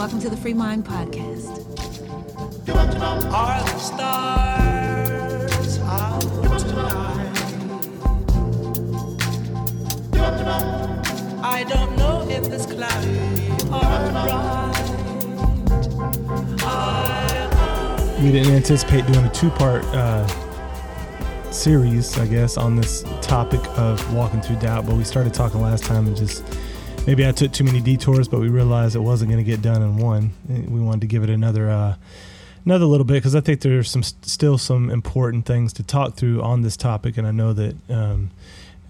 Welcome to the Free Mind Podcast. Are the stars out tonight? I don't know if it's cloudy or bright. I we didn't anticipate doing a two-part uh, series, I guess, on this topic of walking through doubt. But we started talking last time and just maybe I took too many detours, but we realized it wasn't going to get done in one. We wanted to give it another uh, another little bit because I think there's some still some important things to talk through on this topic, and I know that. Um,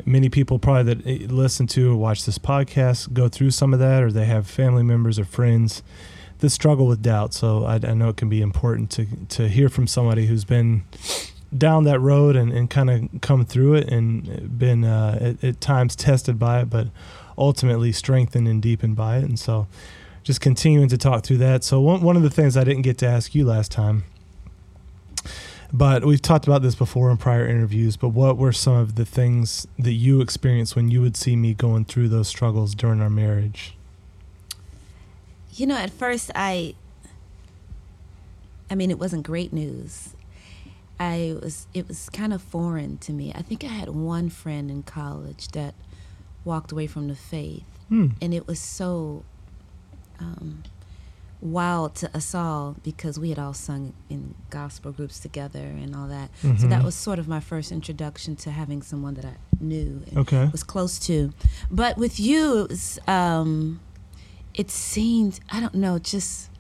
many people probably that eh, listen to or watch this podcast go through some of that or they have family members or friends that struggle with doubt so i, I know it can be important to, to hear from somebody who's been down that road and, and kind of come through it and been uh, at, at times tested by it but ultimately strengthened and deepened by it and so just continuing to talk through that so one, one of the things i didn't get to ask you last time but we've talked about this before in prior interviews. But what were some of the things that you experienced when you would see me going through those struggles during our marriage? You know, at first I I mean, it wasn't great news. I was it was kind of foreign to me. I think I had one friend in college that walked away from the faith, Hmm. and it was so um, wild to us all because we had all sung in gospel groups together and all that. So that Mhm. was sort of my first introduction to having someone that I knew and Okay. was close to. But with you, it was. Um, it seemed I don't know, just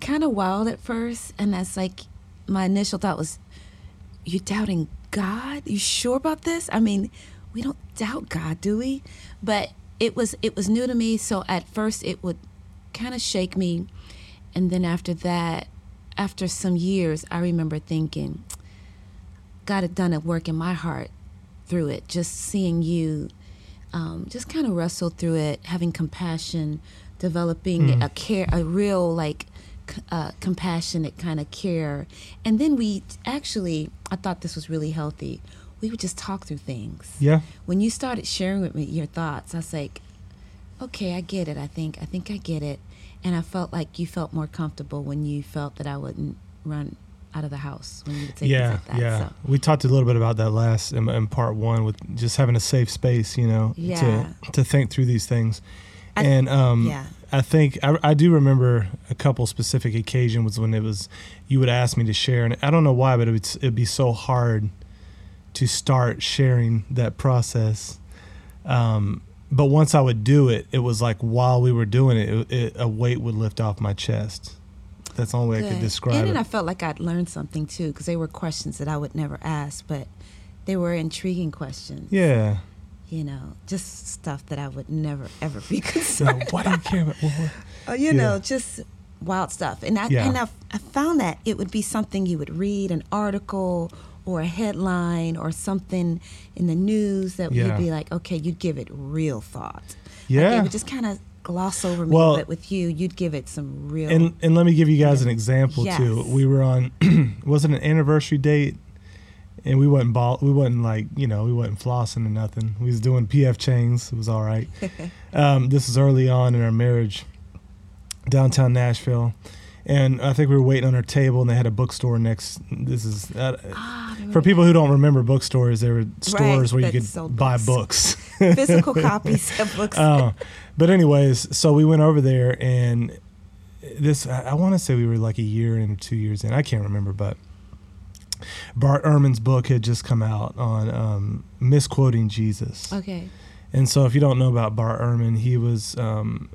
kind of wild at first, and that's like my initial thought was, "You doubting God? You sure about this?" I mean, we don't doubt God, do we? But it was it was new to me, so at first it would kind of shake me, and then after that, after some years, I remember thinking, God had done a work in my heart through it, just seeing you um, just kind of wrestle through it, having compassion, developing Mm. a care, a real like uh, compassionate kind of care. And then we actually, I thought this was really healthy. We would just talk through things. Yeah. When you started sharing with me your thoughts, I was like, okay, I get it. I think, I think I get it. And I felt like you felt more comfortable when you felt that I wouldn't run out of the house when you would say yeah, things like that. yeah. So. We talked a little bit about that last in, in part one with just having a safe space, you know, Yeah. to to think through these things. I- and um, yeah. I think I, I do remember a couple specific occasions when it was you would ask me to share, and I don't know why, but it would it'd be so hard to start sharing that process. Um, but once I would do it, it was like while we were doing it, it, it a weight would lift off my chest. That's the only way I could Good. describe and it. then I felt like I'd learned something too, because they were questions that I would never ask, but they were intriguing questions. yeah. You know, just stuff that I would never ever be concerned. So why do you care about? Well, what- Oh, you Yeah. know, just wild stuff. And I Yeah. and I, I found that it would be something you would read, an article or a headline or something in the news that Yeah. you'd be like, okay, you'd give it real thought. Like, Yeah. it would just kind of gloss over me, Well- but with you, you'd give it some real. And and let me give you guys an example too. We were on was it an anniversary date, and we wasn't ball we wasn't like you know we wasn't flossing or nothing. We was doing PF Chang's. It was all right. um, this is early on in our marriage, downtown Nashville, and I think we were waiting on our table, and they had a bookstore next. This is uh, Ah, for people who don't remember bookstores. There were stores where you could buy books. books. physical copies of books. Uh, but anyways, so we went over there, and this I, I want to say we were like a year in or two years in. I can't remember, but Bart Ehrman's book had just come out on um, misquoting Jesus. okay. And so, if you don't know about Bart Ehrman, he was um,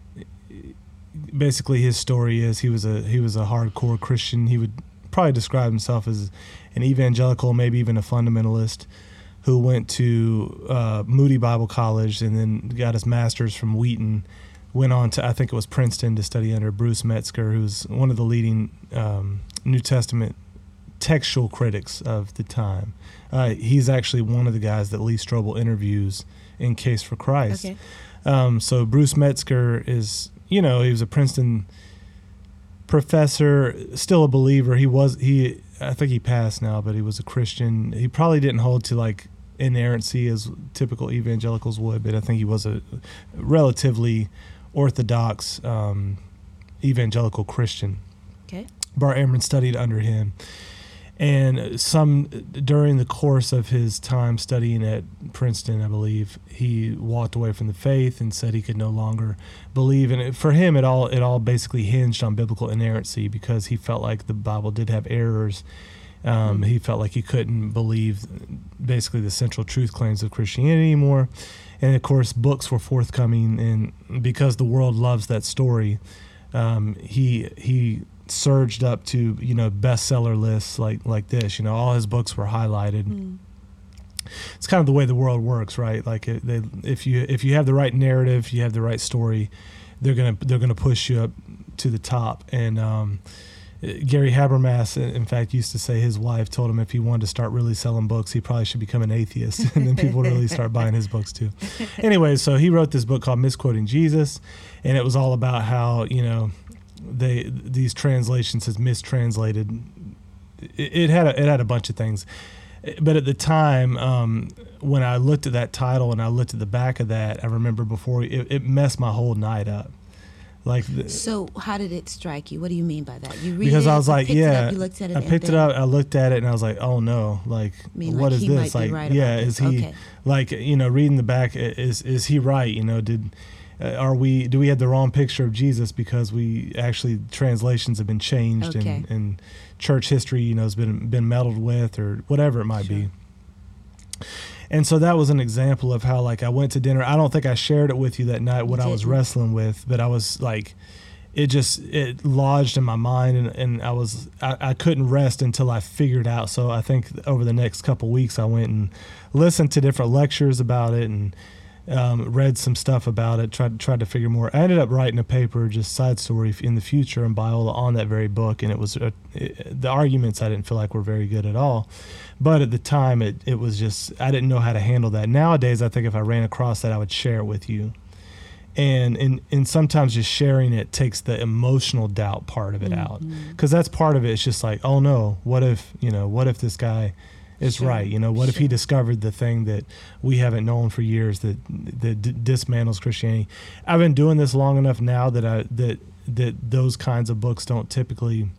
basically his story is he was a he was a hardcore Christian. He would probably describe himself as an evangelical, maybe even a fundamentalist, who went to uh, Moody Bible College and then got his master's from Wheaton. Went on to I think it was Princeton to study under Bruce Metzger, who's one of the leading um, New Testament textual critics of the time. Uh, he's actually one of the guys that Lee Strobel interviews in Case for Christ. Okay. Um, so Bruce Metzger is, you know, he was a Princeton professor, still a believer. He was he, I think he passed now, but he was a Christian. He probably didn't hold to like inerrancy as typical evangelicals would, but I think he was a relatively orthodox um, evangelical Christian. Okay. Bart Ehrman studied under him. And some during the course of his time studying at Princeton, I believe, he walked away from the faith and said he could no longer believe. And for him, it all it all basically hinged on biblical inerrancy because he felt like the Bible did have errors. Um, he felt like he couldn't believe basically the central truth claims of Christianity anymore. And of course, books were forthcoming, and because the world loves that story, um, he he surged up to you know bestseller lists like like this. You know, all his books were highlighted. Mm. It's kind of the way the world works, right? Like it, they, if you if you have the right narrative, you have the right story, they're gonna they're gonna push you up to the top. And um, Gary Habermas, in fact, used to say his wife told him if he wanted to start really selling books, he probably should become an atheist, and then people would really start buying his books too. Anyway, so he wrote this book called Misquoting Jesus, and it was all about how you know they these translations has mistranslated. It, it had a, it had a bunch of things, but at the time um, when I looked at that title and I looked at the back of that, I remember before it, it messed my whole night up. Like the, So how did it strike you? What do you mean by that? You read because it, I was like, yeah, up, you looked at it. I picked it up. I looked at it and I was like, oh no, like mean, what like is this? Like, right yeah, is this. he Okay. like you know reading the back? Is is he right? You know, did Uh, are we do we have the wrong picture of Jesus because we actually translations have been changed Okay. and and church history you know has been been meddled with or whatever it might be. And so that was an example of how like I went to dinner. I don't think I shared it with you that night what I was wrestling with, but I was like it just it lodged in my mind and, and I was I, I couldn't rest until I figured out. So I think over the next couple weeks I went and listened to different lectures about it and um, read some stuff about it, tried tried to figure more. I ended up writing a paper, just side story in the future and Biola on that very book, and it was uh, it, the arguments I didn't feel like were very good at all. But at the time, it it was just I didn't know how to handle that. Nowadays, I think if I ran across that, I would share it with you. And and and sometimes just sharing it takes the emotional doubt part of it out, because that's part of it. It's just like, oh no, what if you know, what if this guy is Sure, right? You know, what if he discovered the thing that we haven't known for years that that d- dismantles Christianity? I've been doing this long enough now that I that that those kinds of books don't typically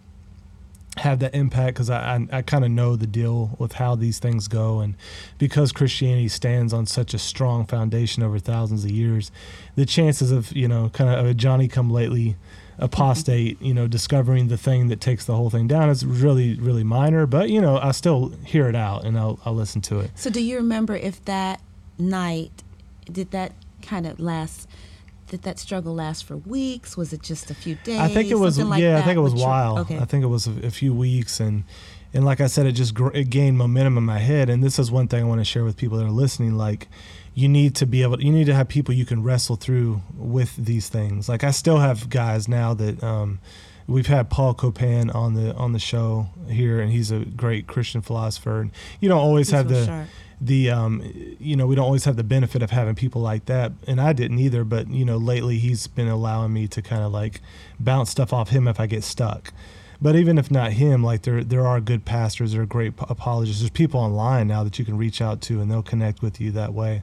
have that impact because I, I, I kind of know the deal with how these things go. And because Christianity stands on such a strong foundation over thousands of years, the chances of, you know, kind of a Johnny come lately apostate, you know, discovering the thing that takes the whole thing down is really, really minor. But, you know, I still hear it out and I'll, I'll listen to it. So do you remember if that night did that kind of last? Did that struggle last for weeks? Was it just a few days? I think it was, like yeah, I think it was wild. Okay. I think it was a, a few weeks, and and like I said, it just gr- it gained momentum in my head. And this is one thing I want to share with people that are listening. Like, you need to be able, you need to have people you can wrestle through with these things. Like, I still have guys now that um, we've had Paul Copan on the on the show here, and he's a great Christian philosopher. And you don't always He's have the sharp. the um you know we don't always have the benefit of having people like that and i didn't either but you know lately he's been allowing me to kind of like bounce stuff off him if i get stuck but even if not him like there there are good pastors there are great apologists there's people online now that you can reach out to and they'll connect with you that way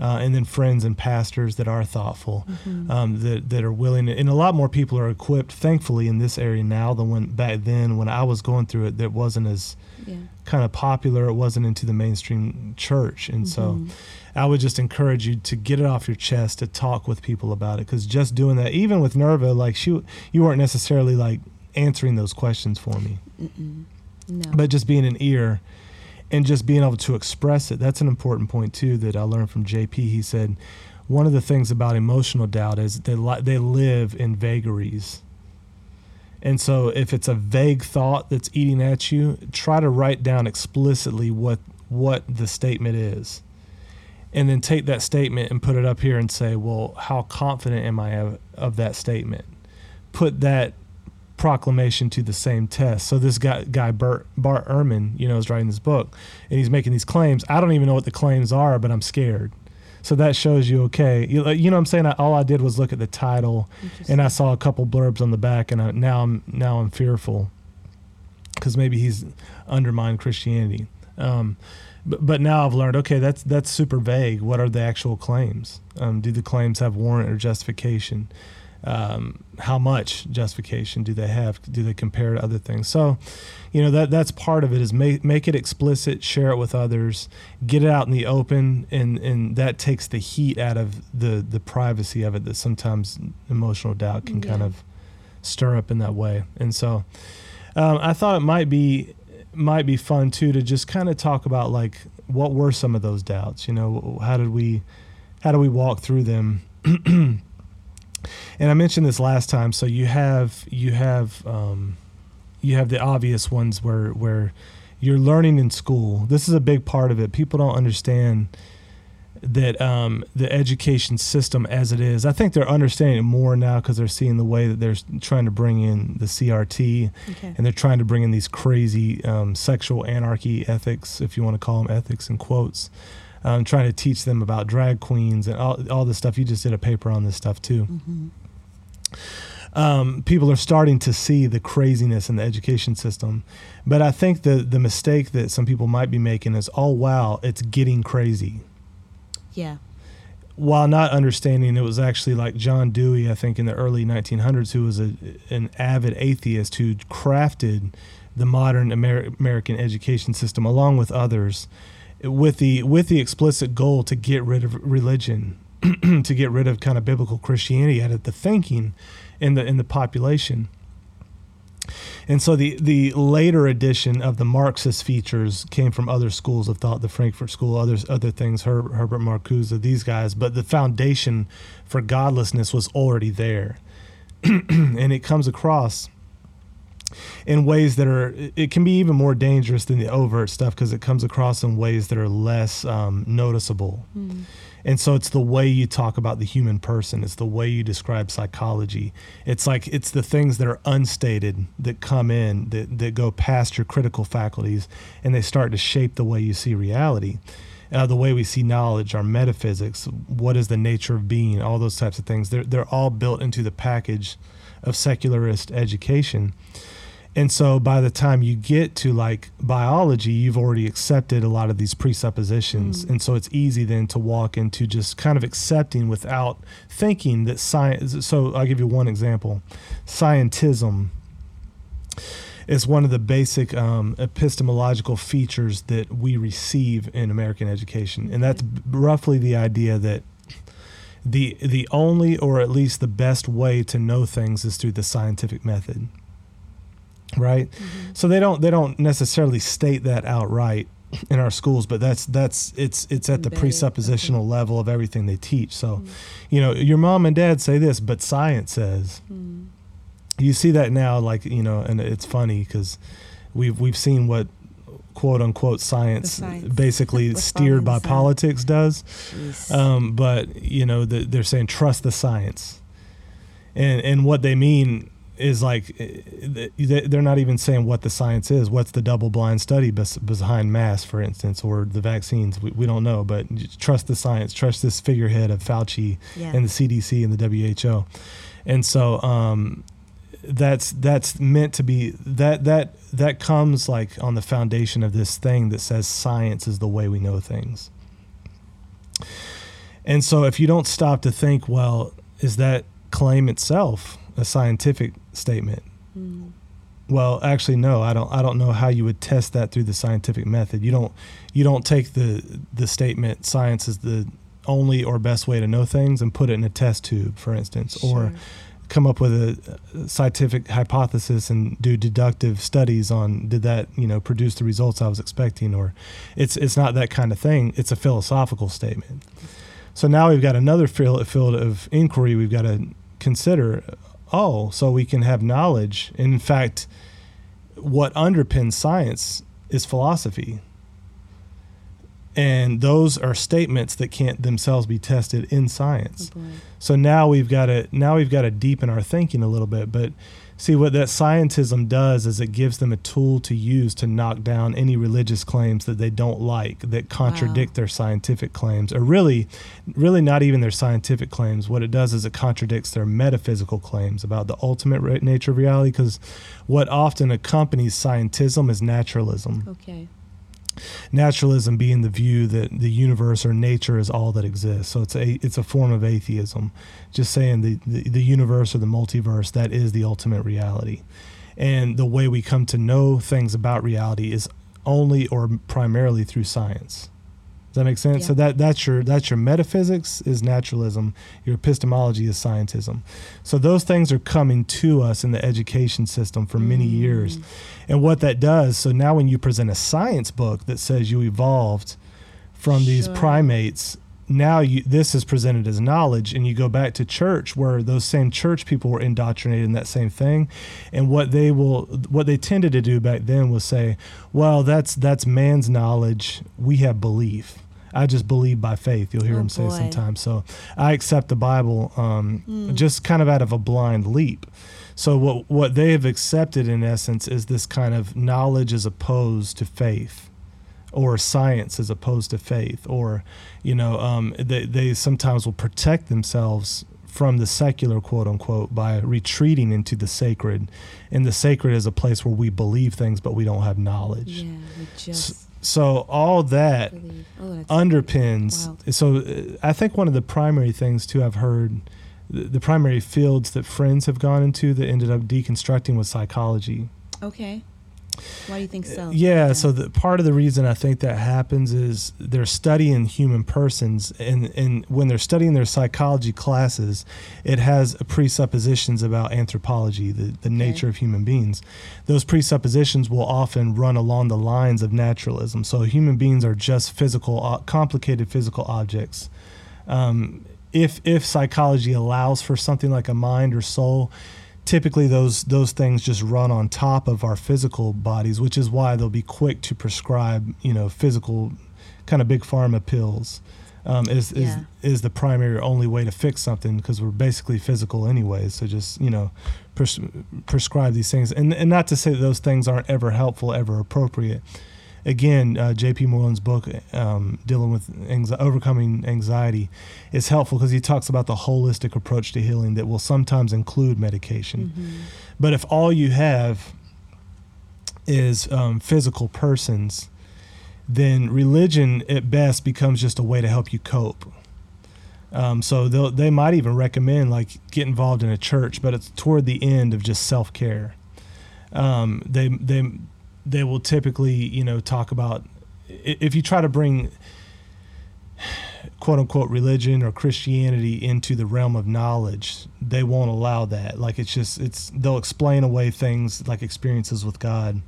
uh, and then friends and pastors that are thoughtful um, that, that are willing and a lot more people are equipped thankfully in this area now than when back then when i was going through it that wasn't as Yeah. kind of popular. It wasn't into the mainstream church, and so I would just encourage you to get it off your chest to talk with people about it. Because just doing that, even with Nerva, like she, you weren't necessarily like answering those questions for me, No. but just being an ear and just being able to express it. That's an important point too that I learned from JP. He said one of the things about emotional doubt is they li- they live in vagaries. And so if it's a vague thought that's eating at you, try to write down explicitly what what the statement is. And then take that statement and put it up here and say, "Well, how confident am I of, of that statement?" Put that proclamation to the same test. So this guy, guy Bart, Bart Ehrman, you know, is writing this book, and he's making these claims. I don't even know what the claims are, but I'm scared. So that shows you, okay, you, you know, what I'm saying. I, all I did was look at the title, and I saw a couple blurbs on the back, and I, now I'm now I'm fearful because maybe he's undermined Christianity. Um, but, but now I've learned, okay, that's that's super vague. What are the actual claims? Um, do the claims have warrant or justification? Um, how much justification do they have? Do they compare to other things? So, you know that that's part of it is make make it explicit, share it with others, get it out in the open, and and that takes the heat out of the the privacy of it that sometimes emotional doubt can kind of stir up in that way. And so, um, I thought it might be might be fun too to just kind of talk about like what were some of those doubts. You know, how did we how do we walk through them? and I mentioned this last time. So you have you have um, you have the obvious ones where where you're learning in school. This is a big part of it. People don't understand that um, the education system as it is. I think they're understanding it more now because they're seeing the way that they're trying to bring in the CRT Okay. and they're trying to bring in these crazy um, sexual anarchy ethics, if you want to call them ethics in quotes. Um, trying to teach them about drag queens and all, all this stuff. You just did a paper on this stuff too. Mm-hmm. Um, people are starting to see the craziness in the education system, but I think the the mistake that some people might be making is, oh wow, it's getting crazy Yeah. while not understanding it was actually like John Dewey, I think in the early 1900s, who was a, an avid atheist who crafted the modern Amer- American education system along with others with the with the explicit goal to get rid of religion, to get rid of kind of biblical Christianity out of the thinking in the in the population. And so the, the later edition of the Marxist features came from other schools of thought, the Frankfurt School, others other things, Her, Herbert Marcuse, these guys. But the foundation for godlessness was already there, and it comes across in ways that are it can be even more dangerous than the overt stuff because it comes across in ways that are less um, noticeable. And so it's the way you talk about the human person. It's the way you describe psychology. It's like it's the things that are unstated that come in that, that go past your critical faculties and they start to shape the way you see reality. Uh, the way we see knowledge, our metaphysics, what is the nature of being, all those types of things. They're, they're all built into the package of secularist education. And so by the time you get to like biology, you've already accepted a lot of these presuppositions. And so it's easy then to walk into just kind of accepting without thinking that science. So I'll give you one example scientism is one of the basic um, epistemological features that we receive in American education. And that's b- roughly the idea that the the only or at least the best way to know things is through the scientific method right? So they don't they don't necessarily state that outright in our schools but that's that's it's it's at the presuppositional level of everything they teach. So you know your mom and dad say this but science says. Mm. you see that now like you know and it's funny because we've we've seen what quote unquote science, science. basically We're steered by science. politics does. Um, but you know the, they're saying trust the science. And and what they mean is like eh, they- they're not even saying what the science is. What's the double blind study behind mass for instance or the vaccines? We, we don't know but trust the science. Trust this figurehead of fauci yeah. and the cdc and the who and so um, that's that's meant to be that that that comes like on the foundation of this thing that says science is the way we know things. And so if you don't stop to think well is that claim itself a scientific statement. Mm. well actually no i don't i don't know how you would test that through the scientific method. You don't you don't take the the statement science is the only or best way to know things and put it in a test tube for instance or come up with a scientific hypothesis and do deductive studies on did that you know produce the results I was expecting or it's it's not that kind of thing. It's a philosophical statement. So now we've got another field, field of inquiry we've got to consider oh so we can have knowledge. In fact what underpins science is philosophy. And those are statements that can't themselves be tested in science. Oh, so now we've got to now we've got to deepen our thinking a little bit. But see what that scientism does is it gives them a tool to use to knock down any religious claims that they don't like that contradict their scientific claims, or really, really not even their scientific claims. What it does is it contradicts their metaphysical claims about the ultimate re- nature of reality. Because what often accompanies scientism is naturalism Okay. Naturalism being the view that the universe or nature is all that exists. So it's a it's a form of atheism, just saying the, the, the universe or the multiverse that is the ultimate reality. And the way we come to know things about reality is only or primarily through science. Does that make sense? Yeah. So that that's your that's your metaphysics is naturalism, your epistemology is scientism. So those things are coming to us in the education system for many Mm. years. And what that does, so now when you present a science book that says you evolved from these primates, now you this is presented as knowledge and you go back to church where those same church people were indoctrinated in that same thing and what they will what they tended to do back then was say well that's that's man's knowledge we have belief I just believe by faith. You'll hear Oh, him say boy. sometimes. So I accept the Bible um, Mm. just kind of out of a blind leap. So what what they have accepted in essence is this kind of knowledge as opposed to faith, or science as opposed to faith, or you know um, they they sometimes will protect themselves from the secular quote unquote by retreating into the sacred, and the sacred is a place where we believe things but we don't have knowledge. Yeah, we just So all that. Oh, underpins. Wild. So uh, I think one of the primary things too I've heard, the, the primary fields that friends have gone into that ended up deconstructing was psychology. okay. Why do you think so? Yeah, so the part of the reason I think that happens is they're studying human persons, and, and when they're studying their psychology classes, it has presuppositions about anthropology, the, the nature of human beings. Those presuppositions will often run along the lines of naturalism. So human beings are just physical, uh, complicated physical objects. Um, if if psychology allows for something like a mind or soul, typically those those things just run on top of our physical bodies, which is why they'll be quick to prescribe, you know, physical kind of big pharma pills. Um, is Yeah. is is the primary or only way to fix something because we're basically physical anyway. So just you know, pres- prescribe these things, and and not to say that those things aren't ever helpful, ever appropriate. Again, uh, J.P. Moreland's book, um, dealing with overcoming anxiety, is helpful because he talks about the holistic approach to healing that will sometimes include medication. Mhm. But if all you have is um, physical persons, then religion at best becomes just a way to help you cope. Um, so they'll, they might even recommend like get involved in a church, but it's toward the end of just self care. Um, they they they will typically you know talk about if you try to bring quote unquote religion or Christianity into the realm of knowledge, they won't allow that. Like it's just it's they'll explain away things like experiences with God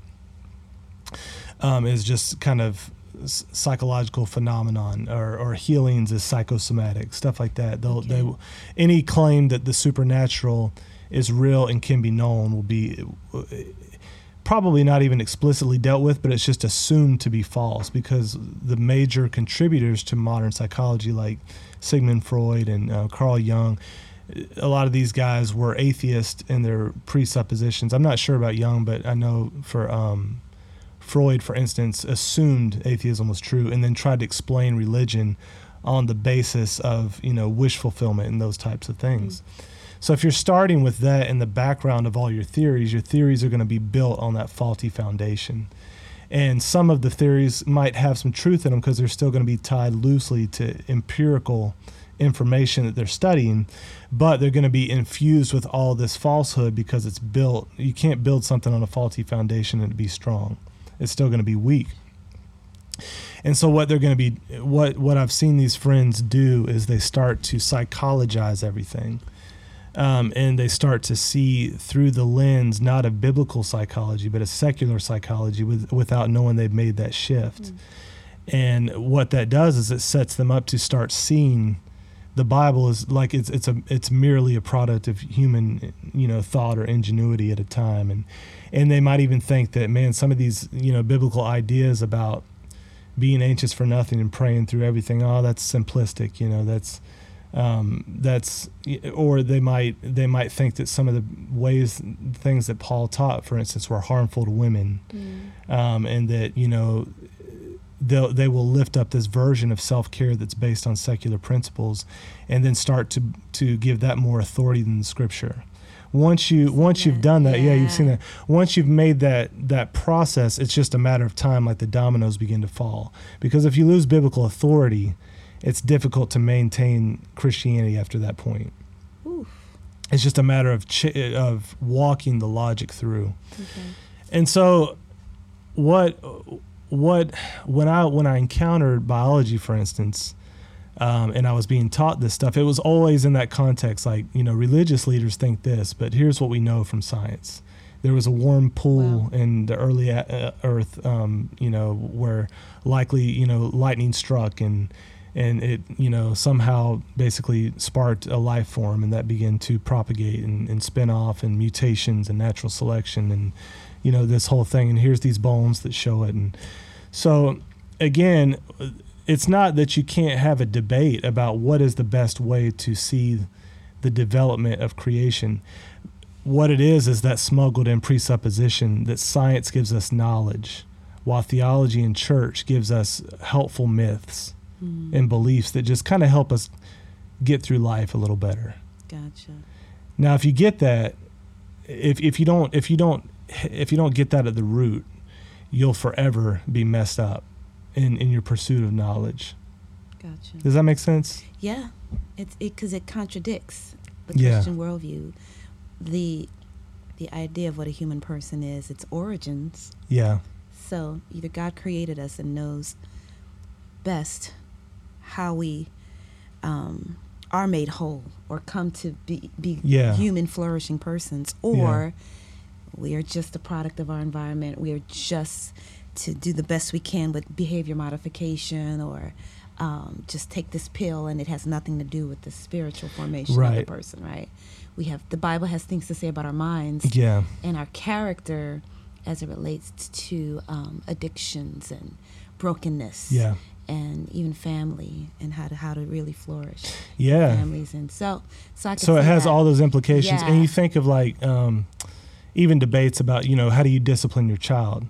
um, is just kind of psychological phenomenon or, or healings is psychosomatic stuff like that. They'll Okay. they any claim that the supernatural is real and can be known will be uh, probably not even explicitly dealt with, but it's just assumed to be false because the major contributors to modern psychology, like Sigmund Freud and uh, Carl Jung, a lot of these guys were atheists in their presuppositions. I'm not sure about Jung, but I know for um, Freud, for instance, assumed atheism was true and then tried to explain religion on the basis of you know wish fulfillment and those types of things. So if you're starting with that in the background of all your theories, your theories are going to be built on that faulty foundation. And some of the theories might have some truth in them because they're still going to be tied loosely to empirical information that they're studying, but they're going to be infused with all this falsehood because it's built. You can't build something on a faulty foundation and be strong. It's still going to be weak. And so what they're going to be what what I've seen these friends do is they start to psychologize everything. Um, and they start to see through the lens not of biblical psychology but a secular psychology with, without knowing they've made that shift. And what that does is it sets them up to start seeing the Bible is like it's it's a it's merely a product of human you know thought or ingenuity at a time and and they might even think that man some of these you know biblical ideas about being anxious for nothing and praying through everything oh that's simplistic you know that's um, that's or they might they might think that some of the ways things that Paul taught for instance were harmful to women Mm. um, and that you know they'll they will lift up this version of self care that's based on secular principles, and then start to to give that more authority than the scripture. once you once you've done that, yeah. you've seen that. Once you've made that that process, it's just a matter of time. Like the dominoes begin to fall. Because if you lose biblical authority, it's difficult to maintain Christianity after that point. Oof. It's just a matter of ch- of walking the logic through. Okay. And so, what what when I when I encountered biology, for instance, um, and I was being taught this stuff, it was always in that context. Like you know, religious leaders think this, but here's what we know from science. There was a warm pool Wow. in the early uh, Earth, um, you know, where likely you know lightning struck and and it you know somehow basically sparked a life form and that began to propagate and, and spin off and mutations and natural selection and you know this whole thing. And here's these bones that show it. And so again it's not that you can't have a debate about what is the best way to see the development of creation. What it is is that smuggled in presupposition that science gives us knowledge while theology and church gives us helpful myths Hmm. and beliefs that just kind of help us get through life a little better Gotcha. now, if you get that, if if you don't if you don't if you don't get that at the root, you'll forever be messed up in in your pursuit of knowledge. Gotcha. Does that make sense? Yeah, it's because it, contradicts the Yeah. Christian worldview. The the idea of what a human person is, its origins. Yeah. So either God created us and knows best how we um, are made whole or come to be, be Yeah. human, flourishing persons, or we are just a product of our environment. We are just to do the best we can with behavior modification or um, just take this pill and it has nothing to do with the spiritual formation of the person, right? We have the Bible has things to say about our minds Yeah. and our character as it relates to um, addictions and brokenness Yeah. And even family and how to how to really flourish Yeah. families and so so I So it has that. all those implications, and you think of like um, even debates about you know how do you discipline your child.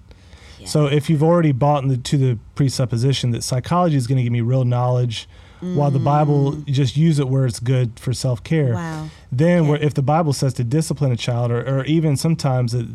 Yeah. So if you've already bought into to the presupposition that psychology is going to give me real knowledge, while the Bible just use it where it's good for self care. Mm. wow Then, Yeah. where, if the Bible says to discipline a child, or, or even sometimes, it,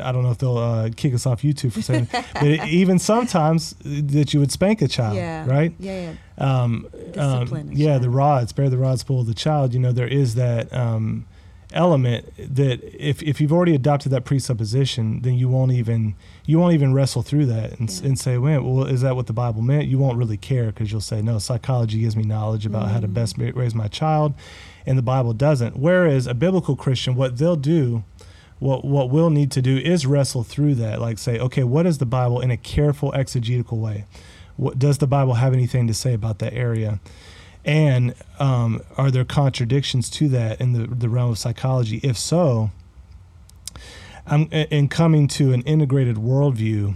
I don't know if they'll uh, kick us off YouTube for saying, but it, even sometimes that you would spank a child, yeah right? yeah yeah Um, um, yeah, the child. rod, spare the rod, spoil the child. You know, there is that um, element that if if you've already adopted that presupposition, then you won't even you won't even wrestle through that and, Yeah. and say, "Wait, well, is that what the Bible meant?" You won't really care because you'll say, "No, psychology gives me knowledge about how to Mm. best raise my child," and the Bible doesn't. Whereas a biblical Christian, what they'll do. What, what we'll need to do is wrestle through that, like say, okay, what is the Bible in a careful exegetical way? What does the Bible have anything to say about that area? And um, are there contradictions to that in the, the realm of psychology? If so, I'm in coming to an integrated worldview.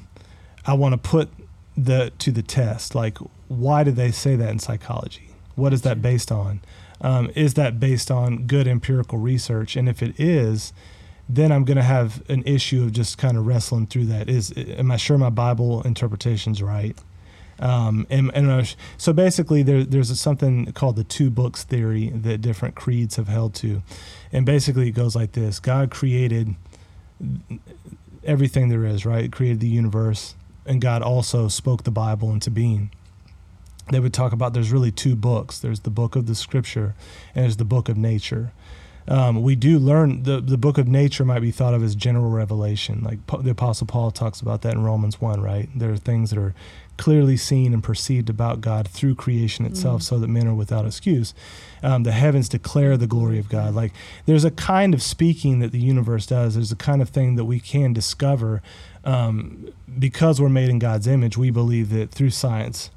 I want to put the to the test. Like, why did they say that in psychology? What is that based on? Um, is that based on good empirical research? And if it is, then I'm going to have an issue of just kind of wrestling through that. Is am I sure my Bible interpretation's right? Um, and, and so basically, there, there's something called the two books theory that different creeds have held to, and basically it goes like this: God created everything there is, right? Created the universe, and God also spoke the Bible into being. They would talk about there's really two books. There's the book of the Scripture, and there's the book of nature. Um, we do learn the the book of nature might be thought of as general revelation, like the Apostle Paul talks about that in Romans one, right? There are things that are clearly seen and perceived about God through creation itself, Mm. so that men are without excuse. Um, the heavens declare the glory of God. Like there's a kind of speaking that the universe does. There's a kind of thing that we can discover um, because we're made in God's image. We believe that through science,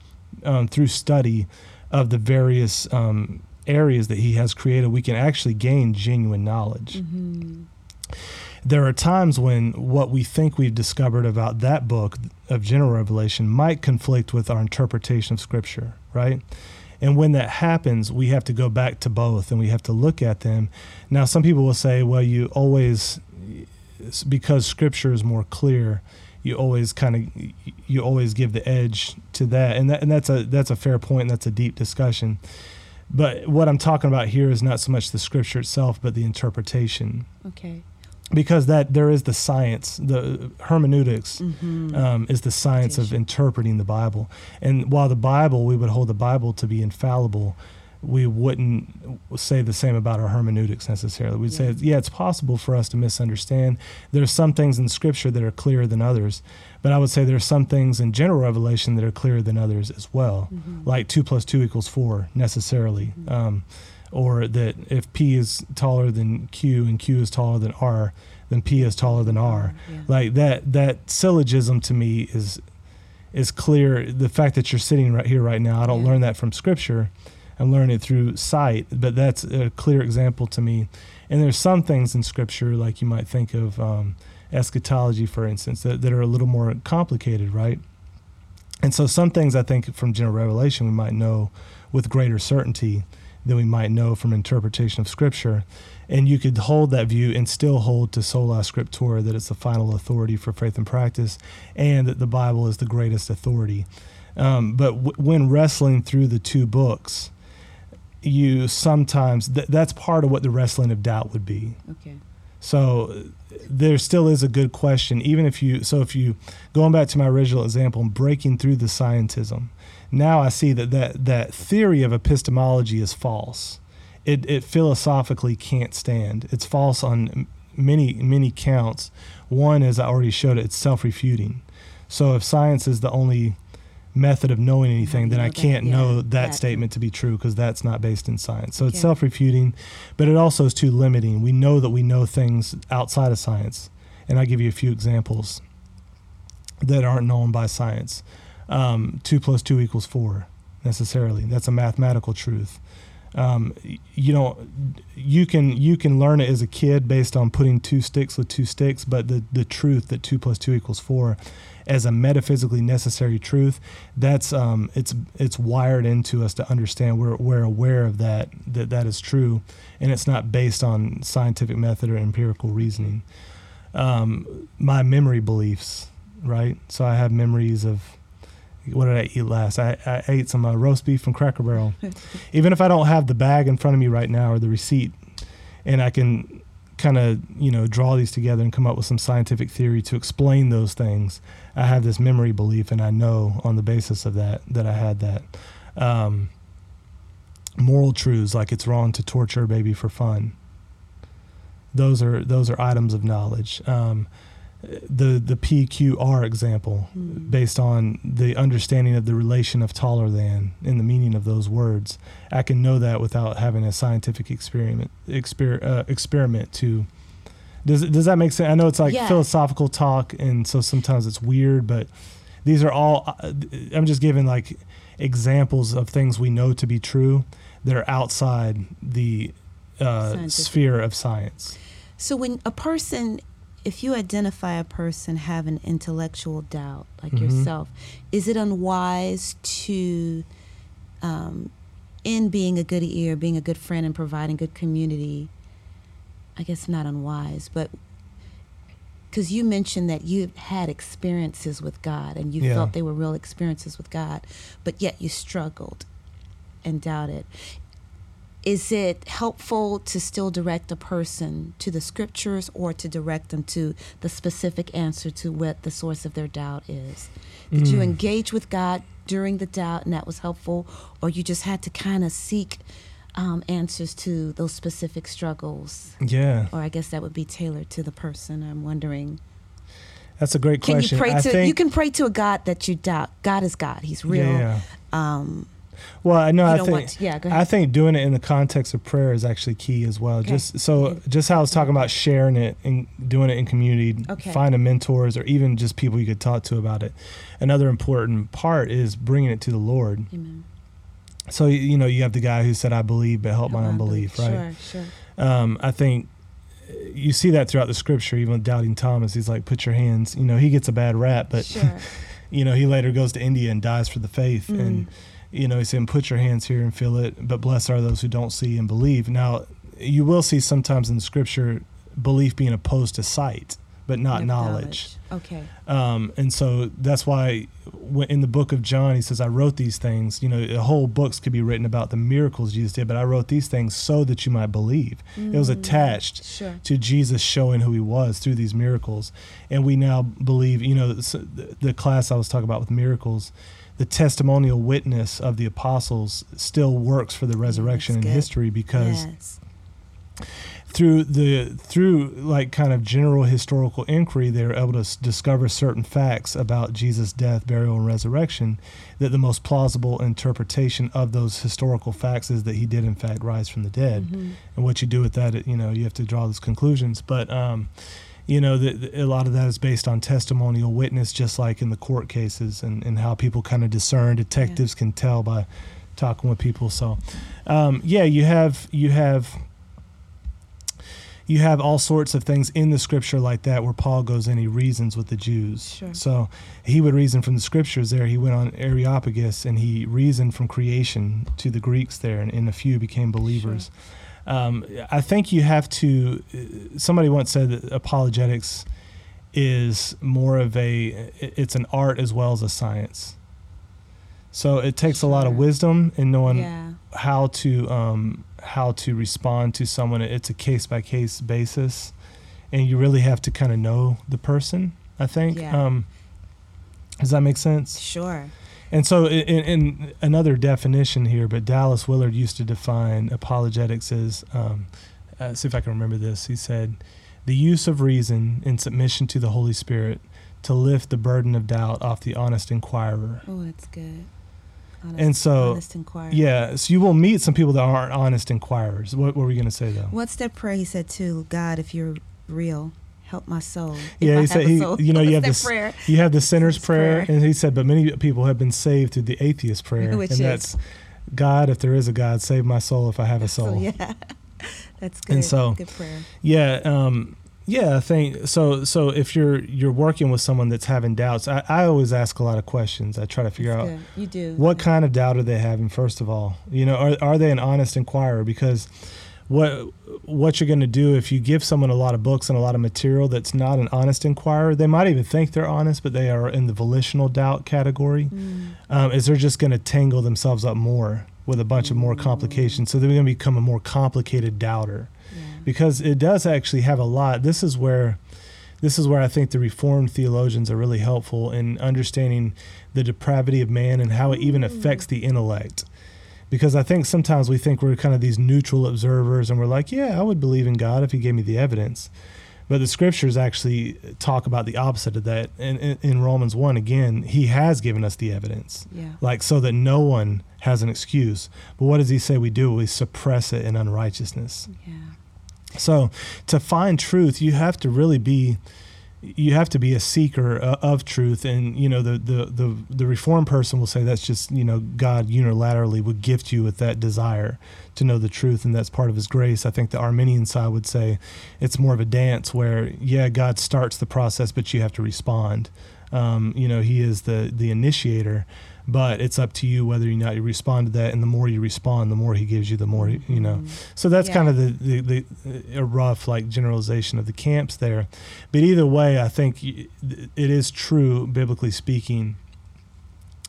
um, through study of the various um, areas that He has created, we can actually gain genuine knowledge. Hmm there are times when what we think we've discovered about that book of general revelation might conflict with our interpretation of scripture right? And when that happens we have to go back to both and we have to look at them. Now some people will say well you always because scripture is more clear you always kind of you always give the edge to that. And that and that's a that's a fair point and that's a deep discussion But what I'm talking about here is not so much the scripture itself, but the interpretation. Okay. Because that there is the science, the hermeneutics Mm-hmm. um, is the science of interpreting the Bible. And while the Bible, we would hold the Bible to be infallible, we wouldn't say the same about our hermeneutics necessarily. We'd say, yeah, it's possible for us to misunderstand. There's some things in Scripture that are clearer than others, but I would say there are some things in general revelation that are clearer than others as well, mm-hmm. like two plus two equals four necessarily. Mm-hmm. Um, or that if P is taller than Q and Q is taller than R, then P is taller than R. Mm-hmm. Yeah. Like that that syllogism to me is is clear. The fact that you're sitting right here right now, I don't Yeah. learn that from scripture. I'm learning it through sight, but that's a clear example to me. And there's some things in scripture, like you might think of um, eschatology, for instance, that, that are a little more complicated, right? And so some things I think from general revelation we might know with greater certainty than we might know from interpretation of scripture. And you could hold that view and still hold to sola scriptura that it's the final authority for faith and practice, and that the Bible is the greatest authority. Um, but w- when wrestling through the two books, you sometimes th- that's part of what the wrestling of doubt would be. Okay. So there still is a good question, even if you. So if you going back to my original example, and breaking through the scientism, now I see that that that theory of epistemology is false. It it philosophically can't stand. It's false on many many counts. One, as I already showed it, it's self refuting. So if science is the only method of knowing anything, then I can't yeah, know that, that. statement to be true because that's not based in science. So it's self refuting, but it also is too limiting. We know that we know things outside of science. And I'll give you a few examples that aren't known by science. Um, two plus two equals four, necessarily. That's a mathematical truth. Um, you know, you can you can learn it as a kid based on putting two sticks with two sticks, but the the truth that two plus two equals four, as a metaphysically necessary truth, that's um, it's it's wired into us to understand. We're we're aware of that that that is true, and it's not based on scientific method or empirical reasoning. Um, my memory beliefs, right? So I have memories of what did I eat last? I, I ate some uh, roast beef from Cracker Barrel. Even if I don't have the bag in front of me right now or the receipt, and I can kind of you know draw these together and come up with some scientific theory to explain those things, I have this memory belief, and I know on the basis of that that I had that. Um, moral truths like it's wrong to torture a baby for fun. Those are those are items of knowledge. Um, the the PQR example, Hmm. based on the understanding of the relation of taller than in the meaning of those words, I can know that without having a scientific experiment exper, uh, experiment to. Does does that make sense? I know it's like Yeah. philosophical talk, and so sometimes it's weird, but these are all. uh, I'm just giving like examples of things we know to be true that are outside the uh, sphere of science. So when a person, if you identify a person having intellectual doubt, like Mhm. yourself, is it unwise to, um, in being a good ear, being a good friend, and providing good community? I guess not unwise, but because you mentioned that you had experiences with God and you Yeah. felt they were real experiences with God, but yet you struggled and doubted. Is it helpful to still direct a person to the scriptures or to direct them to the specific answer to what the source of their doubt is? Did you Mm. engage with God during the doubt and that was helpful, or you just had to kind of seek um, answers to those specific struggles? Yeah, Or I guess that would be tailored to the person. I'm wondering. that's a great Can question. you pray I to? think, you can pray to a God that you doubt. God is God. He's real. Yeah. Um, Well, I know. I think. To, yeah. Go ahead. I think doing it in the context of prayer is actually key as well. Okay. Just so, just how I was talking about sharing it and doing it in community, Okay. finding mentors or even just people you could talk to about it. Another important part is bringing it to the Lord. Amen. So you know you have the guy who said, "I believe, but help my unbelief," right? Sure. Sure. Um, I think uh, you see that throughout the scripture. Even with doubting Thomas, he's like, "Put your hands." You know, he gets a bad rap, but sure. you know he later goes to India and dies for the faith, Mm. and you know, he said, put your hands here and feel it, but blessed are those who don't see and believe. Now, you will see sometimes in the scripture belief being opposed to sight, but not Of knowledge. Okay. Um, and so that's why in the book of John, he says, I wrote these things. You know, the whole books could be written about the miracles Jesus did, but I wrote these things so that you might believe. It was Mm. attached Sure. to Jesus showing who he was through these miracles. And we now believe, you know, the class I was talking about with miracles, the testimonial witness of the apostles still works for the resurrection in history because Yes. through the through like kind of general historical inquiry they were able to s- discover certain facts about Jesus death burial and resurrection that the most plausible interpretation of those historical facts is that he did in fact rise from the dead Mhm. and what you do with that you know you have to draw those conclusions but um you know the, the- a lot of that is based on testimonial witness just like in the court cases and, and how people kind of discern detectives can tell by talking with people so um, yeah you have you have you have all sorts of things in the scripture like that where Paul goes in, he reasons with the Jews. Sure. So he would reason from the scriptures there. He went on Areopagus and he reasoned from creation to the Greeks there, and, and a few became believers. Um, I think you have to. Somebody once said that apologetics is more of a. It's an art as well as a science. So it takes a lot of wisdom in knowing yeah. how to um, how to respond to someone. It's a case by case basis, and you really have to kind of know the person. I think. Yeah. Um, does that make sense? Sure. And so, in, in another definition here, but Dallas Willard used to define apologetics as. Um, uh, see if I can remember this. He said, "The use of reason in submission to the Holy Spirit to lift the burden of doubt off the honest inquirer." Oh, that's good. Honest, And so. Yeah, so you will meet some people that aren't honest inquirers. What, what were we going to say though? What's that prayer he said to God, if you're real, help my soul. Yeah, he said he- you know, you have this- prayer. You have the sinner's prayer, prayer. and he said, but many people have been saved through the atheist prayer, Which and is- that's God, if there is a God, save my soul if I have a soul. So yeah, that's good. And so- good prayer. Yeah, um, yeah. I think so. So if you're you're working with someone that's having doubts, I, I always ask a lot of questions. I try to figure That's out good. You do. what kind of doubt are they having. First of all, you know, are are they an honest inquirer? Because what what you're going to do if you give someone a lot of books and a lot of material that's not an honest inquirer, they might even think they're honest, but they are in the volitional doubt category. Mm, Um, is they're just going to tangle themselves up more with a bunch of more complications. So they're going to become a more complicated doubter yeah. because it does actually have a lot. This is where this is where I think the reformed theologians are really helpful in understanding the depravity of man and how it even affects the intellect. Because I think sometimes we think we're kind of these neutral observers and we're like, yeah, I would believe in God if he gave me the evidence. But the scriptures actually talk about the opposite of that. And in, in Romans 1, again, he has given us the evidence Yeah. like so that no one has an excuse. But what does he say we do? We suppress it in unrighteousness. Yeah. So to find truth, you have to really be you have to be a seeker uh, of truth and you know the, the the the reformed person will say that's just you know God unilaterally would gift you with that desire to know the truth and that's part of his grace. I think the Arminian side would say it's more of a dance where yeah God starts the process but you have to respond. Um, you know he is the the initiator but it's up to you whether or not you respond to that and the more you respond the more he gives you the more you know Mhm. so that's Yeah. kind of the, the, the a rough like generalization of the camps there. But either way, I think it is true, biblically speaking.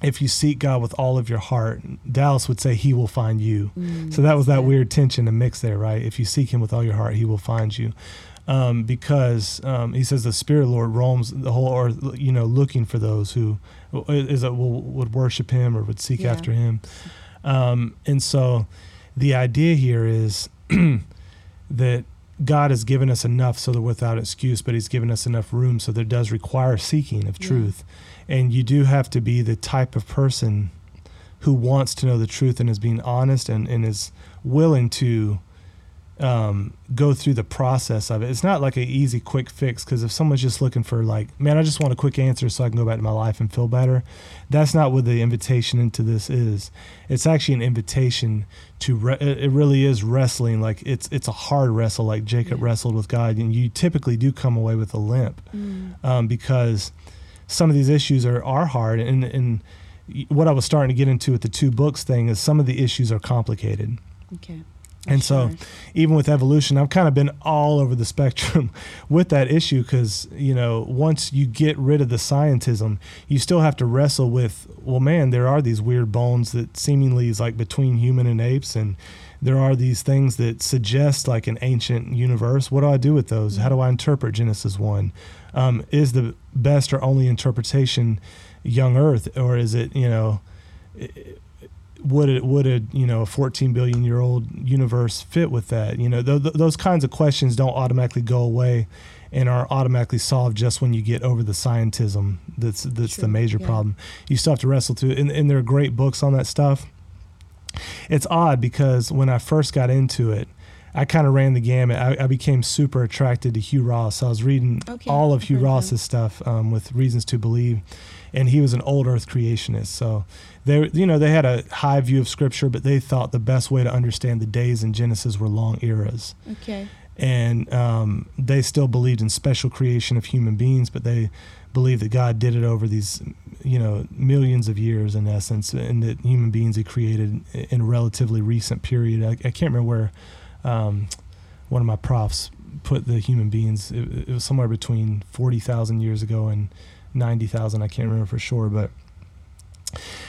If you seek God with all of your heart, Dallas would say He will find you. Mm, So that was that weird tension and mix there, right? If you seek Him with all your heart, He will find you. Um, because um, He says the Spirit Lord roams the whole earth, you know, looking for those who is it will, would worship Him or would seek Yeah. after Him. Um, and so the idea here is that God has given us enough so that without excuse, but He's given us enough room so there does require seeking of Yeah. truth. And you do have to be the type of person who wants to know the truth and is being honest and, and is willing to um, go through the process of it. It's not like an easy, quick fix because if someone's just looking for, like, man, I just want a quick answer so I can go back to my life and feel better, that's not what the invitation into this is. It's actually an invitation to, re- it really is wrestling. Like, it's, it's a hard wrestle, like Jacob Yeah. wrestled with God. And you typically do come away with a limp Mm, um, because some of these issues are, are hard. And, and what I was starting to get into with the two books thing is some of the issues are complicated. okay. And so, even with evolution, I've kind of been all over the spectrum with that issue because, you know, once you get rid of the scientism, you still have to wrestle with, well, man, there are these weird bones that seemingly is like between human and apes. And there are these things that suggest like an ancient universe. What do I do with those? How do I interpret Genesis 1? Um, is the best or only interpretation young earth, or is it, you know, would it would a you know a 14 billion year old universe fit with that? You know th- th- those kinds of questions don't automatically go away and are automatically solved just when you get over the scientism that's that's the major yeah. problem. You still have to wrestle through and, and there are great books on that stuff. It's odd because when i first got into it i kind of ran the gamut. I, I became super attracted to hugh ross. I was reading Okay, all of hugh ross's stuff um, with reasons to believe and he was an old earth creationist. So they you know they had a high view of scripture but they thought the best way to understand the days in genesis were long eras. Okay. and um, they still believed in special creation of human beings but they believed that god did it over these you know millions of years in essence and that human beings he created in a relatively recent period. I, I can't remember where um, one of my profs put the human beings it, it was somewhere between 40000 years ago and 90000 i can't remember for sure but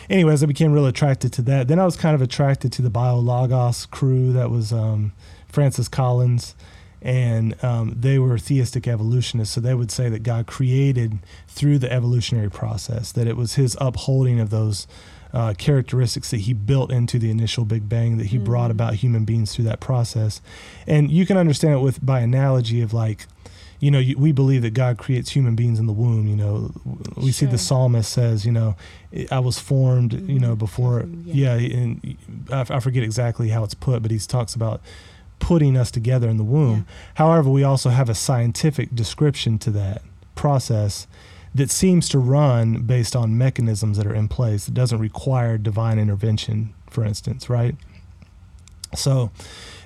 anyways, I became real attracted to that. Then I was kind of attracted to the Biologos crew that was um, Francis Collins, and um, they were theistic evolutionists. So they would say that God created through the evolutionary process, that it was His upholding of those. Uh, characteristics that he built into the initial Big Bang that he brought about human beings through that process, and you can understand it with by analogy of like, you know, you, we believe that God creates human beings in the womb. You know, we see the psalmist says, you know, I was formed, you know, Mhm. before. Yeah, yeah. and I, I forget exactly how it's put, but he talks about putting us together in the womb. However, we also have a scientific description to that process that seems to run based on mechanisms that are in place. It doesn't require divine intervention, for instance, right? So,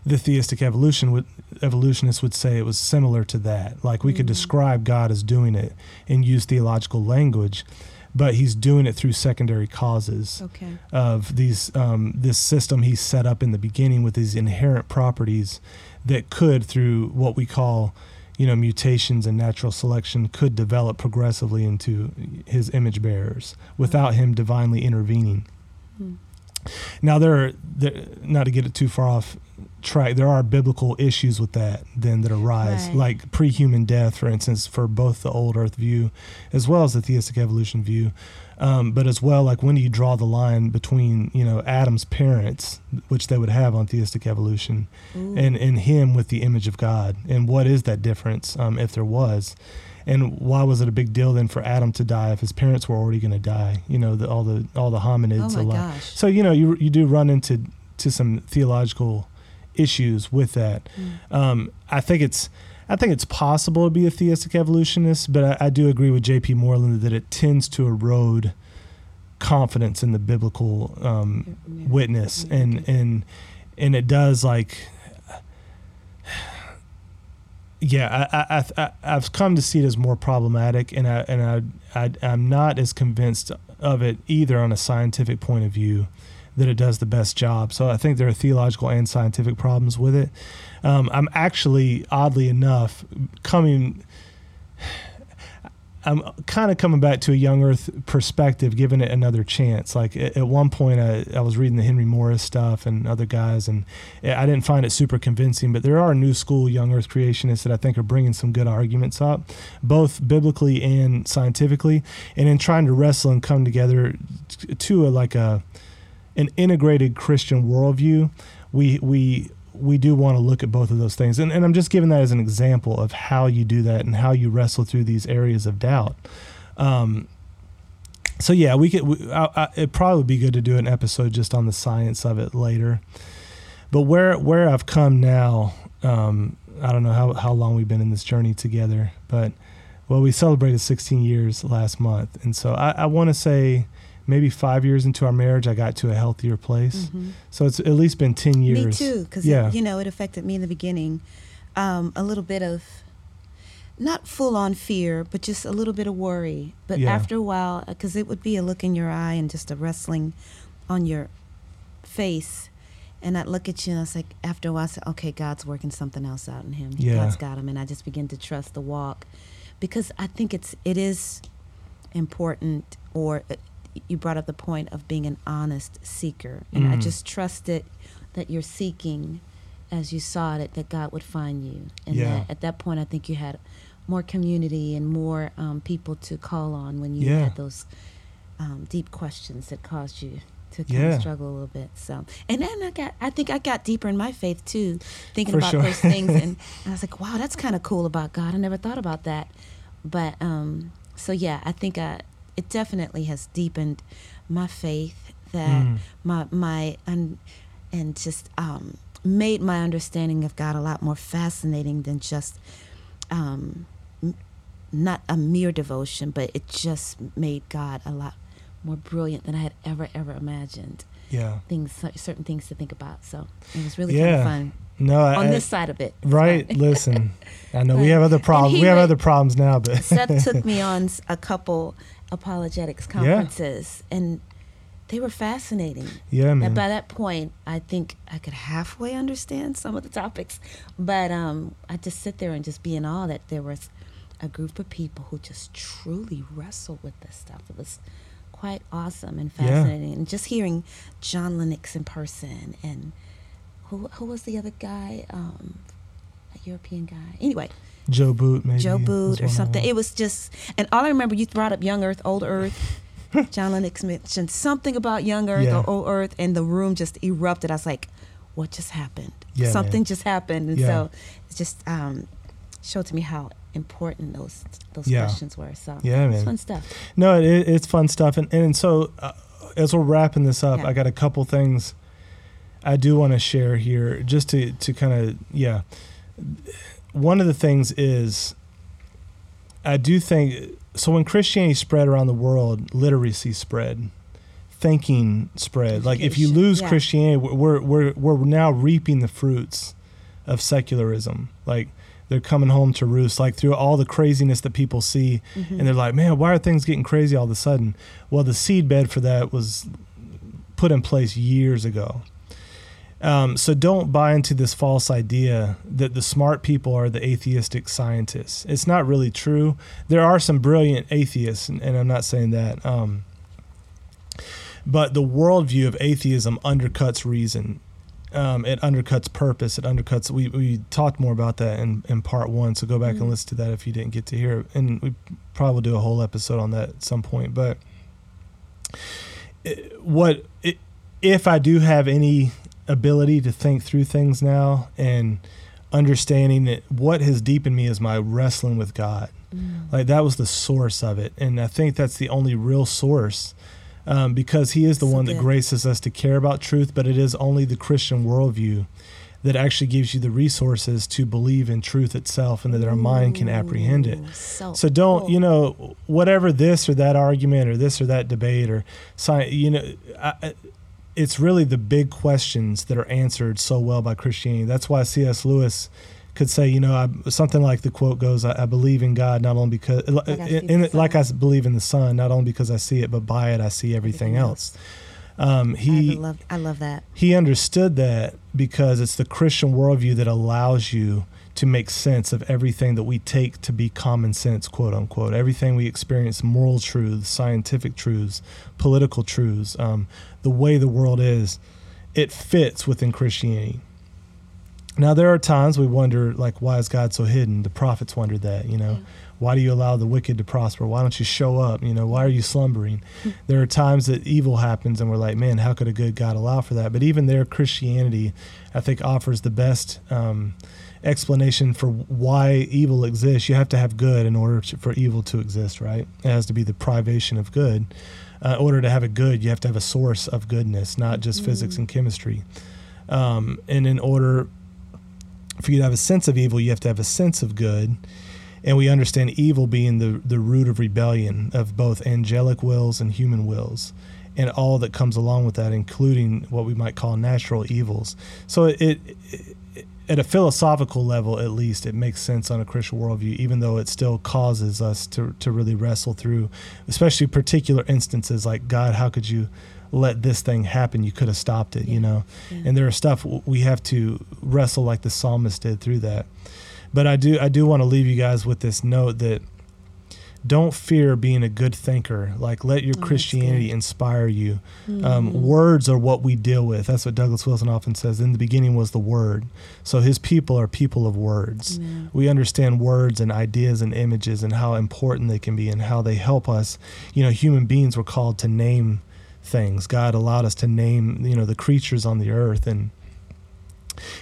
the theistic evolution would evolutionists would say it was similar to that. Like we could Mhm. describe God as doing it and use theological language, but he's doing it through secondary causes Okay. of these um, this system he set up in the beginning with these inherent properties that could through what we call you know mutations and natural selection could develop progressively into his image bearers without him divinely intervening Hmm. now there are there, not to get it too far off track there are biblical issues with that then that arise Right. like pre-human death for instance for both the old earth view as well as the theistic evolution view um, but as well like when do you draw the line between you know adam's parents which they would have on theistic evolution Ooh. and and him with the image of god and what is that difference um, if there was and why was it a big deal then for adam to die if his parents were already going to die you know the, all the all the hominids oh alive. gosh. So you know you you do run into to some theological issues with that. Mm. Um, I think it's I think it's possible to be a theistic evolutionist, but I, I do agree with J.P. Moreland that it tends to erode confidence in the biblical um, Yeah, witness, yeah, and and and it does like. Yeah, I, I, I, I- I've come to see it as more problematic, and I and I, I I'm not as convinced of it either on a scientific point of view that it does the best job. So I think there are theological and scientific problems with it. Um, I'm actually, oddly enough, coming. I'm kind of coming back to a young Earth perspective, giving it another chance. Like at, one point, I, I was reading the Henry Morris stuff and other guys, and I didn't find it super convincing. But there are new school young Earth creationists that I think are bringing some good arguments up, both biblically and scientifically, and in trying to wrestle and come together to a like a an integrated Christian worldview. We we we do want to look at both of those things, and and I'm just giving that as an example of how you do that and how you wrestle through these areas of doubt. Um, so yeah, we could. We, I, I, it'd probably be good to do an episode just on the science of it later. But where where I've come now, um, I don't know how how long we've been in this journey together, but well, we celebrated 16 years last month, and so I, I want to say maybe five years into our marriage, I got to a healthier place. Mhm. So it's at least been 10 years. Me too, because Yeah. you know it affected me in the beginning. Um, a little bit of, not full on fear, but just a little bit of worry. But Yeah. after a while, because it would be a look in your eye and just a wrestling on your face, and I'd look at you and I was like, after a while, I said, okay, God's working something else out in him. Yeah. God's got him. And I just begin to trust the walk because I think it's, it is important or uh, you brought up the point of being an honest seeker. And I Mm. just trusted that you're seeking as you sought it, that God would find you. And Yeah. that at that point, I think you had more community and more um, people to call on when you Yeah. had those um, deep questions that caused you to kind Yeah. of struggle a little bit. So, and then I got, I think I got deeper in my faith too, thinking For about sure. those things, and, and I was like, wow, that's kind of cool about God. I never thought about that, but um, so yeah, I think I, it definitely has deepened my faith that Mm. my my and and just um, made my understanding of God a lot more fascinating than just um, not a mere devotion, but it just made God a lot more brilliant than I had ever ever imagined. Yeah. Things, certain things to think about. So it was really Yeah. kind of fun No, on I- this side of it. Right. fun. Listen, I know we have other problems. We have other problems now, but Seth took me on a couple apologetics conferences, and they were fascinating. yeah, And man. by that point, I think I could halfway understand some of the topics, but um, I just sit there and just be in awe that there was a group of people who just truly wrestle with this stuff. It was quite awesome and Yeah. fascinating, and just hearing John Lennox in person and who who was the other guy, um, a European guy. Anyway, Joe Boot, maybe Joe Boot or something. It was just, and all I remember, you brought up Young Earth, Old Earth. John Lennox mentioned something about Young Earth Yeah. or Old Earth, and the room just erupted. I was like, "What just happened? Yeah, something man. just happened." And Yeah. so it just um, showed to me how important those those questions were. So Yeah, it's man. fun stuff. No, it, it's fun stuff, and and so uh, as we're wrapping this up. I got a couple things I do want to share here, just to to kind of yeah. One of the things is, I do think so. When Christianity spread around the world, literacy spread, thinking spread. Like if you lose yeah. Christianity, we're we're we're now reaping the fruits of secularism. Like they're coming home to roost. Like through all the craziness that people see, Mm-hmm. and they're like, man, why are things getting crazy all of a sudden? Well, the seed bed for that was put in place years ago. Um, so don't buy into this false idea that the smart people are the atheistic scientists. It's not really true. There are some brilliant atheists, and, and I'm not saying that. Um, but the worldview of atheism undercuts reason. Um, it undercuts purpose. It undercuts. We, we talked more about that in, in part one. So go back and Mhm. listen to that if you didn't get to hear it. And we probably do a whole episode on that at some point. But it, what it, if I do have any ability to think through things now and understanding that what has deepened me is my wrestling with God. Mm. Like that was the source of it, and I think that's the only real source, um, because He is the So one that good. graces us to care about truth. But it is only the Christian worldview that actually gives you the resources to believe in truth itself, and that our mind can apprehend it. So, So don't cool. you know whatever this or that argument or this or that debate or science, you know, I- it's really the big questions that are answered so well by Christianity. That's why C.S. Lewis could say, you know, I, something like the quote goes, I, "I believe in God not only because, I see in, like I believe in the sun, not only because I see it, but by it I see everything, Everything else." Um, I he love, I love that. he understood that because it's the Christian worldview that allows you to make sense of everything that we take to be common sense, quote unquote. Everything we experience, moral truths, scientific truths, political truths, um, the way the world is, it fits within Christianity. Now there are times we wonder, like, why is God so hidden? The prophets wondered that, you know. Yeah. Why do you allow the wicked to prosper? Why don't you show up? You know, why are you slumbering? there are times that evil happens and we're like, man, how could a good God allow for that? But even there, Christianity, I think, offers the best um, explanation for why evil exists. You have to have good in order to, for evil to exist, right? It has to be the privation of good. Uh, in order to have a good, you have to have a source of goodness, not just physics and chemistry. Um, and in order for you to have a sense of evil, you have to have a sense of good. And we understand evil being the, the root of rebellion of both angelic wills and human wills, and all that comes along with that, including what we might call natural evils. So it, it at a philosophical level, at least, it makes sense on a Christian worldview, even though it still causes us to, to really wrestle through, especially particular instances like God, how could you let this thing happen. You could have stopped it, you know. Yeah. And there are stuff we have to wrestle like the psalmist did through that. But I do I do want to leave you guys with this note that don't fear being a good thinker. Like let your Oh, Christianity inspire you. Mhm. Um, words are what we deal with. That's what Douglas Wilson often says. In the beginning was the word. So his people are people of words. Amen. We understand words and ideas and images and how important they can be and how they help us. You know, human beings were called to name things. God allowed us to name, you know, the creatures on the earth and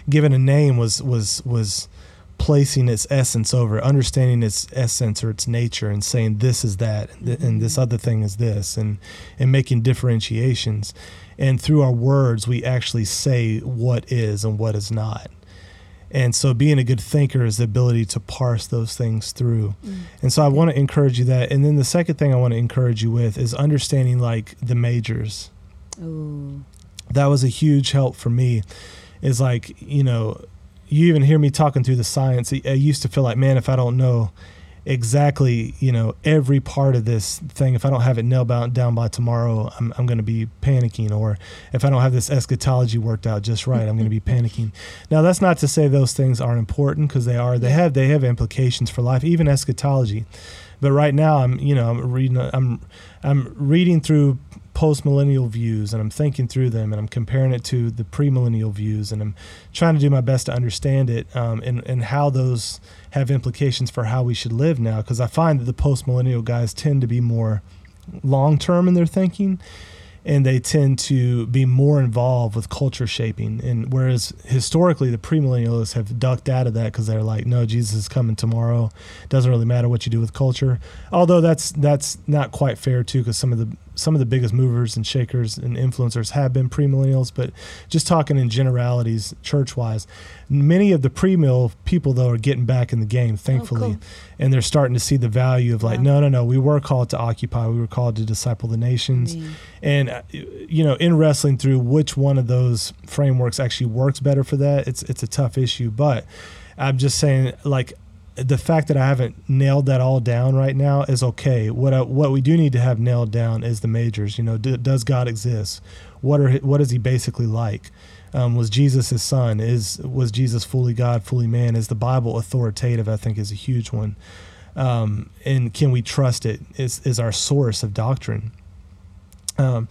given a name was was was placing its essence over, understanding its essence or its nature, and saying this is that, and, this mm-hmm. other thing is this, and and making differentiations. And through our words, we actually say what is and what is not. And so, being a good thinker is the ability to parse those things through. Mm. And so, I want to encourage you that. And then the second thing I want to encourage you with is understanding like the majors Ooh. that was a huge help for me is like you know you even hear me talking through the science i used to feel like man if i don't know exactly you know every part of this thing if i don't have it nailed down, down by tomorrow i'm, I'm going to be panicking. Or if i don't have this eschatology worked out just right i'm going to be panicking. Now that's not to say those things aren't important because they are. They have they have implications for life even eschatology. But right now i'm you know i'm reading i'm i'm reading through post-millennial views and i'm thinking through them and i'm comparing it to the pre-millennial views and i'm trying to do my best to understand it um, and, and how those have implications for how we should live now because i find that the post-millennial guys tend to be more long-term in their thinking and they tend to be more involved with culture shaping. And whereas historically the premillennialists have ducked out of that because they're like no jesus is coming tomorrow. Doesn't really matter what you do with culture. Although that's that's not quite fair too because some of the some of the biggest movers and shakers and influencers have been premillennials but just talking in generalities church wise many of the premill people though are getting back in the game thankfully cool. and they're starting to see the value of like Wow. no no no we were called to occupy we were called to disciple the nations Amen. and uh, you know, in wrestling through which one of those frameworks actually works better for that, it's it's a tough issue. But I'm just saying, like, the fact that I haven't nailed that all down right now is okay. What I, what we do need to have nailed down is the majors. You know, does God exist? What are what is he basically like? Um, was Jesus his son? Is was Jesus fully God, fully man? Is the Bible authoritative? I think is a huge one. Um, and can we trust it? Is is our source of doctrine? Um,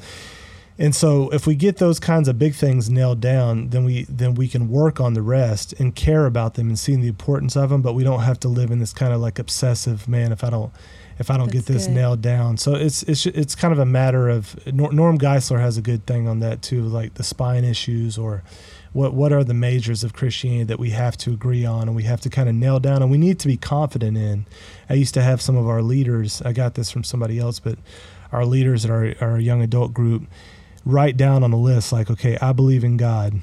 and so if we get those kinds of big things nailed down, then we then we can work on the rest and care about them and seeing the importance of them. But we don't have to live in this kind of like obsessive man. If I don't if I don't get this good. nailed down, so it's it's it's kind of a matter of Norm Geisler has a good thing on that too, like the spine issues or what what are the majors of Christianity that we have to agree on and we have to kind of nail down and we need to be confident in. I used to have some of our leaders. I got this from somebody else, but our leaders at our our young adult group write down on a list like, okay, I believe in God.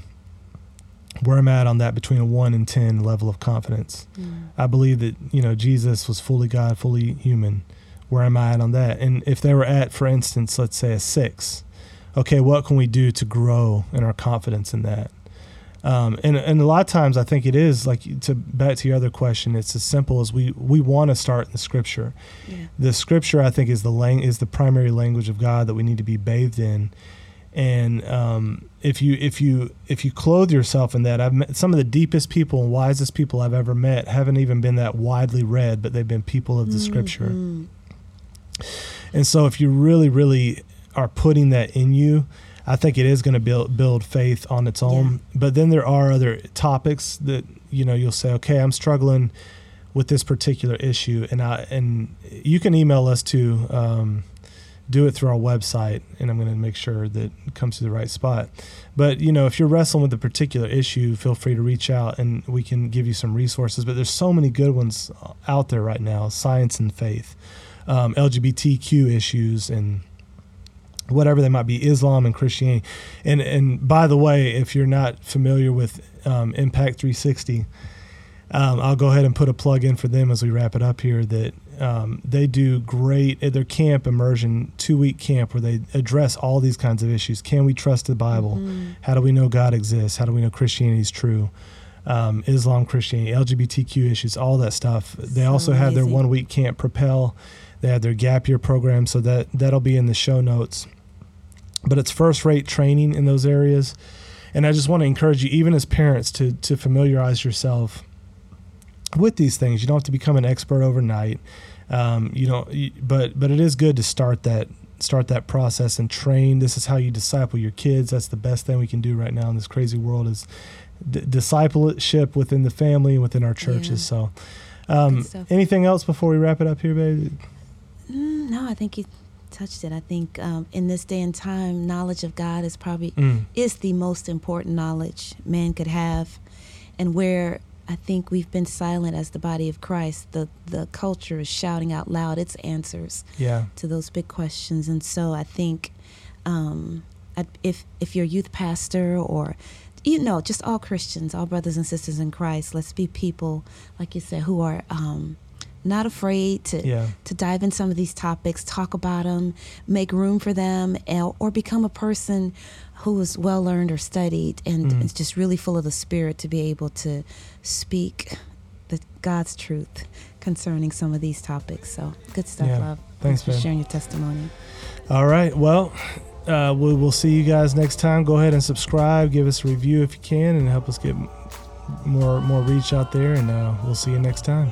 Where am I'm at on that between a one and ten level of confidence. Mm. I believe that you know Jesus was fully God, fully human. Where am I at on that? And if they were at, for instance, let's say a six, okay, what can we do to grow in our confidence in that? Um, and and a lot of times I think it is like to back to your other question. It's as simple as we we want to start in the Scripture. Yeah. The Scripture I think is the lang- is the primary language of God that we need to be bathed in. And um, if you if you if you clothe yourself in that, I've met some of the deepest people and wisest people I've ever met haven't even been that widely read, but they've been people of the Scripture. Mhm. And so if you really, really are putting that in you, I think it is going to build build faith on its own. But then there are other topics that you know you'll say, okay, I'm struggling with this particular issue, and I and you can email us to um, do it through our website, and I'm going to make sure that it comes to the right spot. But you know, if you're wrestling with a particular issue, feel free to reach out, and we can give you some resources. But there's so many good ones out there right now: science and faith, um, LGBTQ issues, and whatever they might be, Islam and Christianity. And and by the way, if you're not familiar with um, Impact 360, um, I'll go ahead and put a plug in for them as we wrap it up here. That um, they do great at their camp immersion, two week camp where they address all these kinds of issues. Can we trust the Bible? Mhm. How do we know God exists? How do we know Christianity is true? Um, Islam, Christianity, LGBTQ issues, all that stuff. They So also have their one week camp Propel. They have their gap year program, so that that'll be in the show notes. but it's first rate training in those areas. And I just want to encourage you, even as parents, to to familiarize yourself with these things. You don't have to become an expert overnight. Um, you know, but but it is good to start that start that process and train. This is how you disciple your kids. That's the best thing we can do right now in this crazy world is d- discipleship within the family and within our churches. Yeah. So, um, anything else before we wrap it up here, baby? Mm, no, I think you touched it. I think um, in this day and time, knowledge of God is probably Mm. is the most important knowledge man could have, and where I think we've been silent as the body of Christ. The the culture is shouting out loud its answers Yeah. to those big questions, and so I think um, if if you're a youth pastor or you know just all Christians, all brothers and sisters in Christ, let's be people like you said who are um, not afraid to Yeah. to dive in some of these topics, talk about them, make room for them, and, or become a person who is well learned or studied and mm-hmm. mm. is just really full of the spirit to be able to speak the God's truth concerning some of these topics. So good stuff, yeah. love. Thanks, Thanks for sharing your testimony. All right. Well, uh, we will see you guys next time. Go ahead and subscribe, give us a review if you can, and help us get more more reach out there. And uh, we'll see you next time.